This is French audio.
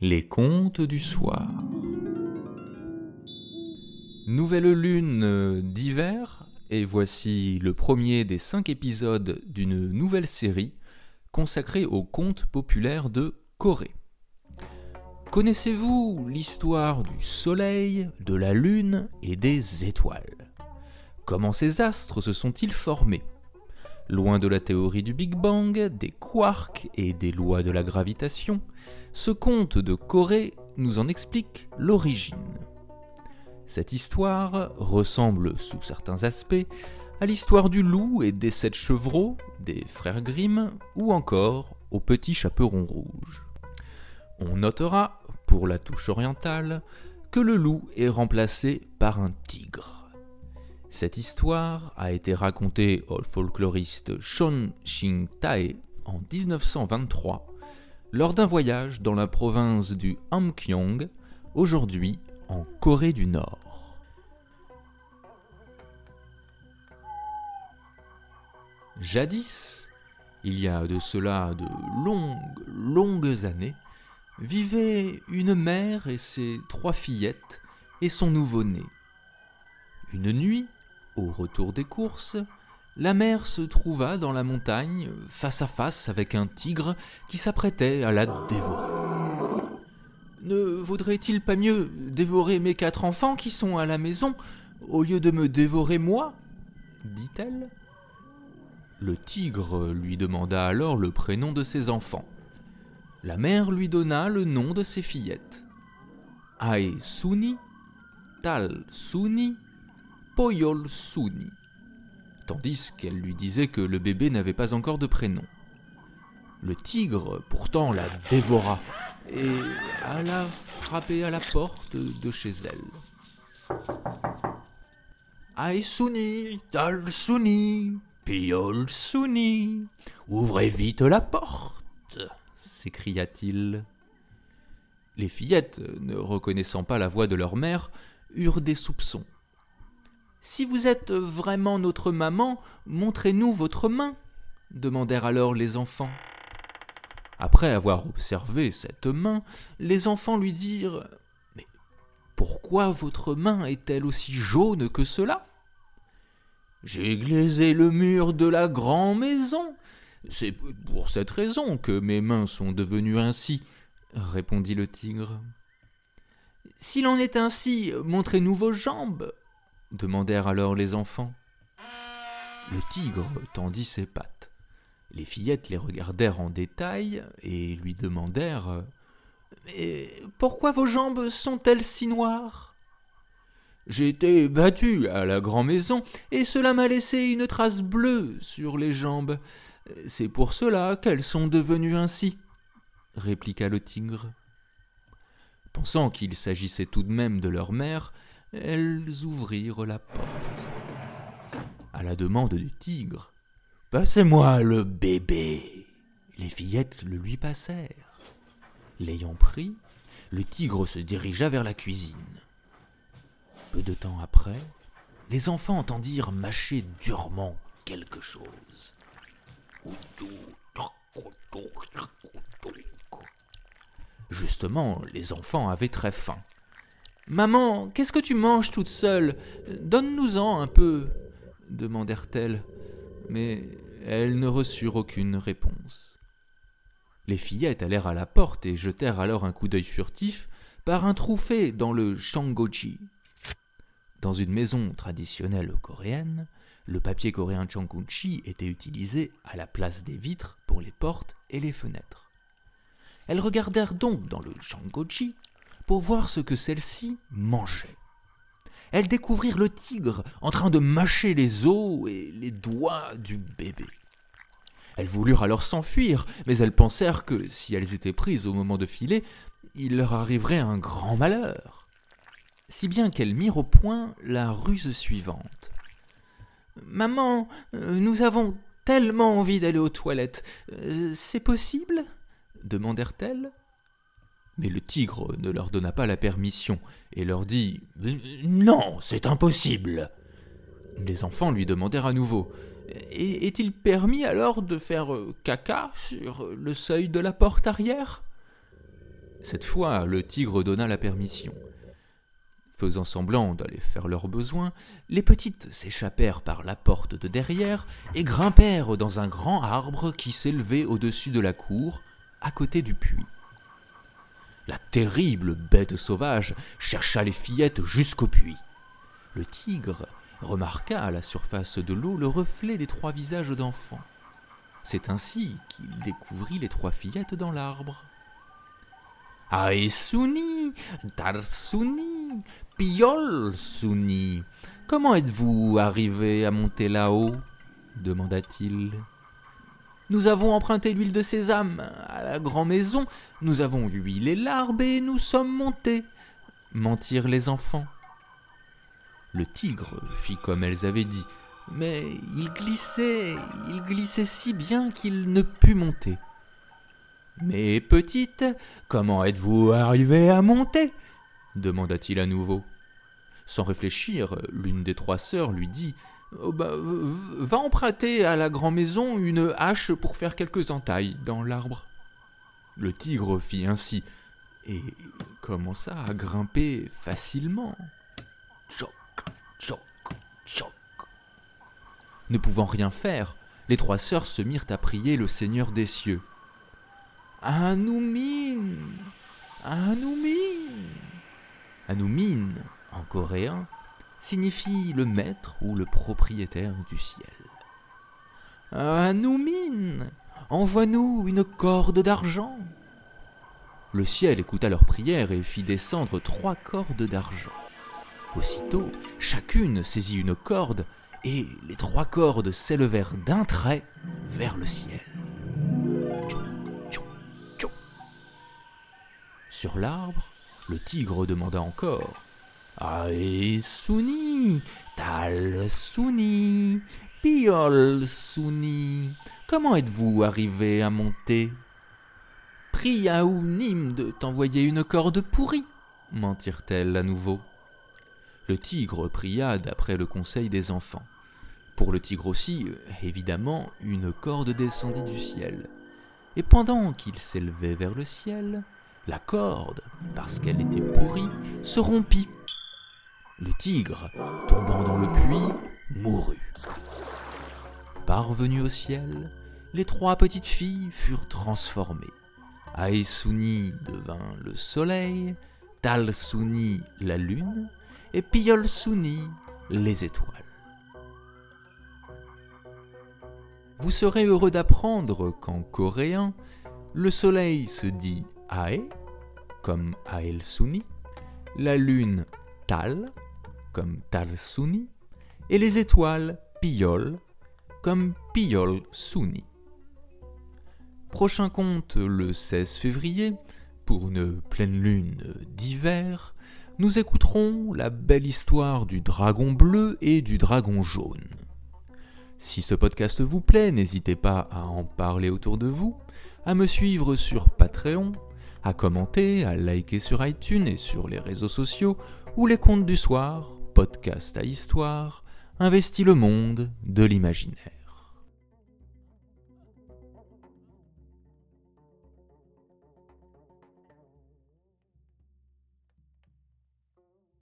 Les contes du soir. Nouvelle lune d'hiver, et voici le premier des cinq épisodes d'une nouvelle série consacrée aux contes populaires de Corée. Connaissez-vous l'histoire du Soleil, de la Lune et des étoiles? Comment ces astres se sont-ils formés? Loin de la théorie du Big Bang, des quarks et des lois de la gravitation, ce conte de Corée nous en explique l'origine. Cette histoire ressemble sous certains aspects à l'histoire du loup et des sept chevreaux, des frères Grimm ou encore au petit chaperon rouge. On notera, pour la touche orientale, que le loup est remplacé par un tigre. Cette histoire a été racontée au folkloriste Shon Shin-tae en 1923 lors d'un voyage dans la province du Hamgyong, aujourd'hui en Corée du Nord. Jadis, il y a de cela de longues, longues années, vivait une mère et ses trois fillettes et son nouveau-né. Une nuit, au retour des courses, la mère se trouva dans la montagne face à face avec un tigre qui s'apprêtait à la dévorer. Ne vaudrait-il pas mieux dévorer mes quatre enfants qui sont à la maison au lieu de me dévorer moi? dit-elle. Le tigre lui demanda alors le prénom de ses enfants. La mère lui donna le nom de ses fillettes. Ae Suni, Tal Suni Poyol Suni, tandis qu'elle lui disait que le bébé n'avait pas encore de prénom. Le tigre, pourtant, la dévora et alla frapper à la porte de chez elle. Aïsuni, Talsuni, Piol Suni, ouvrez vite la porte s'écria-t-il. Les fillettes, ne reconnaissant pas la voix de leur mère, eurent des soupçons. Si vous êtes vraiment notre maman, montrez-nous votre main, demandèrent alors les enfants. Après avoir observé cette main, les enfants lui dirent Mais pourquoi votre main est-elle aussi jaune que cela? J'ai glaisé le mur de la grande maison. C'est pour cette raison que mes mains sont devenues ainsi, répondit le tigre. S'il en est ainsi, montrez-nous vos jambes, demandèrent alors les enfants. Le tigre tendit ses pattes. Les fillettes les regardèrent en détail et lui demandèrent Mais pourquoi vos jambes sont-elles si noires J'ai été battu à la grand-maison et cela m'a laissé une trace bleue sur les jambes. C'est pour cela qu'elles sont devenues ainsi, répliqua le tigre. Pensant qu'il s'agissait tout de même de leur mère, elles ouvrirent la porte. À la demande du tigre, Passez-moi le bébé. Les fillettes le lui passèrent. L'ayant pris, le tigre se dirigea vers la cuisine. Peu de temps après, les enfants entendirent mâcher durement quelque chose. Justement, les enfants avaient très faim. Maman, qu'est-ce que tu manges toute seule? Donne-nous-en un peu, demandèrent-elles, mais elles ne reçurent aucune réponse. Les fillettes allèrent à la porte et jetèrent alors un coup d'œil furtif par un trou fait dans le shangoji. Dans une maison traditionnelle coréenne, le papier coréen changunchi était utilisé à la place des vitres pour les portes et les fenêtres. Elles regardèrent donc dans le shangoji pour voir ce que celle-ci mangeait. Elles découvrirent le tigre en train de mâcher les os et les doigts du bébé. Elles voulurent alors s'enfuir, mais elles pensèrent que si elles étaient prises au moment de filer, il leur arriverait un grand malheur. Si bien qu'elles mirent au point la ruse suivante. Maman, euh, nous avons tellement envie d'aller aux toilettes. Euh, c'est possible? demandèrent-elles. Mais le tigre ne leur donna pas la permission et leur dit Non, c'est impossible. Les enfants lui demandèrent à nouveau Est-il permis alors de faire caca sur le seuil de la porte arrière? Cette fois, le tigre donna la permission. Faisant semblant d'aller faire leurs besoins, les petites s'échappèrent par la porte de derrière et grimpèrent dans un grand arbre qui s'élevait au-dessus de la cour, à côté du puits. La terrible bête sauvage chercha les fillettes jusqu'au puits. Le tigre remarqua à la surface de l'eau le reflet des trois visages d'enfants. C'est ainsi qu'il découvrit les trois fillettes dans l'arbre. Aesuni, Darsuni, Piol Suni, comment êtes-vous arrivé à monter là-haut? demanda-t-il. Nous avons emprunté l'huile de sésame à la grande maison, nous avons huilé l'arbre et nous sommes montés, mentirent les enfants. Le tigre fit comme elles avaient dit, mais il glissait, il glissait si bien qu'il ne put monter. Mais petite, comment êtes-vous arrivée à monter? demanda-t-il à nouveau. Sans réfléchir, l'une des trois sœurs lui dit bah, Va emprunter à la grande maison une hache pour faire quelques entailles dans l'arbre. Le tigre fit ainsi et commença à grimper facilement. Choc, choc, choc. Ne pouvant rien faire, les trois sœurs se mirent à prier le Seigneur des cieux. Anumin Anumin Anumin, en coréen, signifie le maître ou le propriétaire du ciel. Anumin Envoie-nous une corde d'argent Le ciel écouta leur prière et fit descendre trois cordes d'argent. Aussitôt, chacune saisit une corde et les trois cordes s'élevèrent d'un trait vers le ciel. Sur l'arbre, le tigre demanda encore Ae Suni, Tal Suni, Piol Suni, comment êtes-vous arrivé à monter? Prie à Ounim de t'envoyer une corde pourrie, mentirent-elles à nouveau. Le tigre pria d'après le conseil des enfants. Pour le tigre aussi, évidemment, une corde descendit du ciel. Et pendant qu'il s'élevait vers le ciel, la corde, parce qu'elle était pourrie, se rompit. Le tigre, tombant dans le puits, mourut. Parvenus au ciel, les trois petites filles furent transformées. Aesuni devint le soleil, Talsuni la lune, et Piolsuni les étoiles. Vous serez heureux d'apprendre qu'en coréen, le soleil se dit Ae, comme Ael Suni, la lune Tal, comme Tal Suni, et les étoiles Piol, comme Piol Suni. Prochain conte le 16 février, pour une pleine lune d'hiver, nous écouterons la belle histoire du dragon bleu et du dragon jaune. Si ce podcast vous plaît, n'hésitez pas à en parler autour de vous, à me suivre sur Patreon, à commenter, à liker sur iTunes et sur les réseaux sociaux ou les contes du soir, podcast à histoire, investit le monde de l'imaginaire.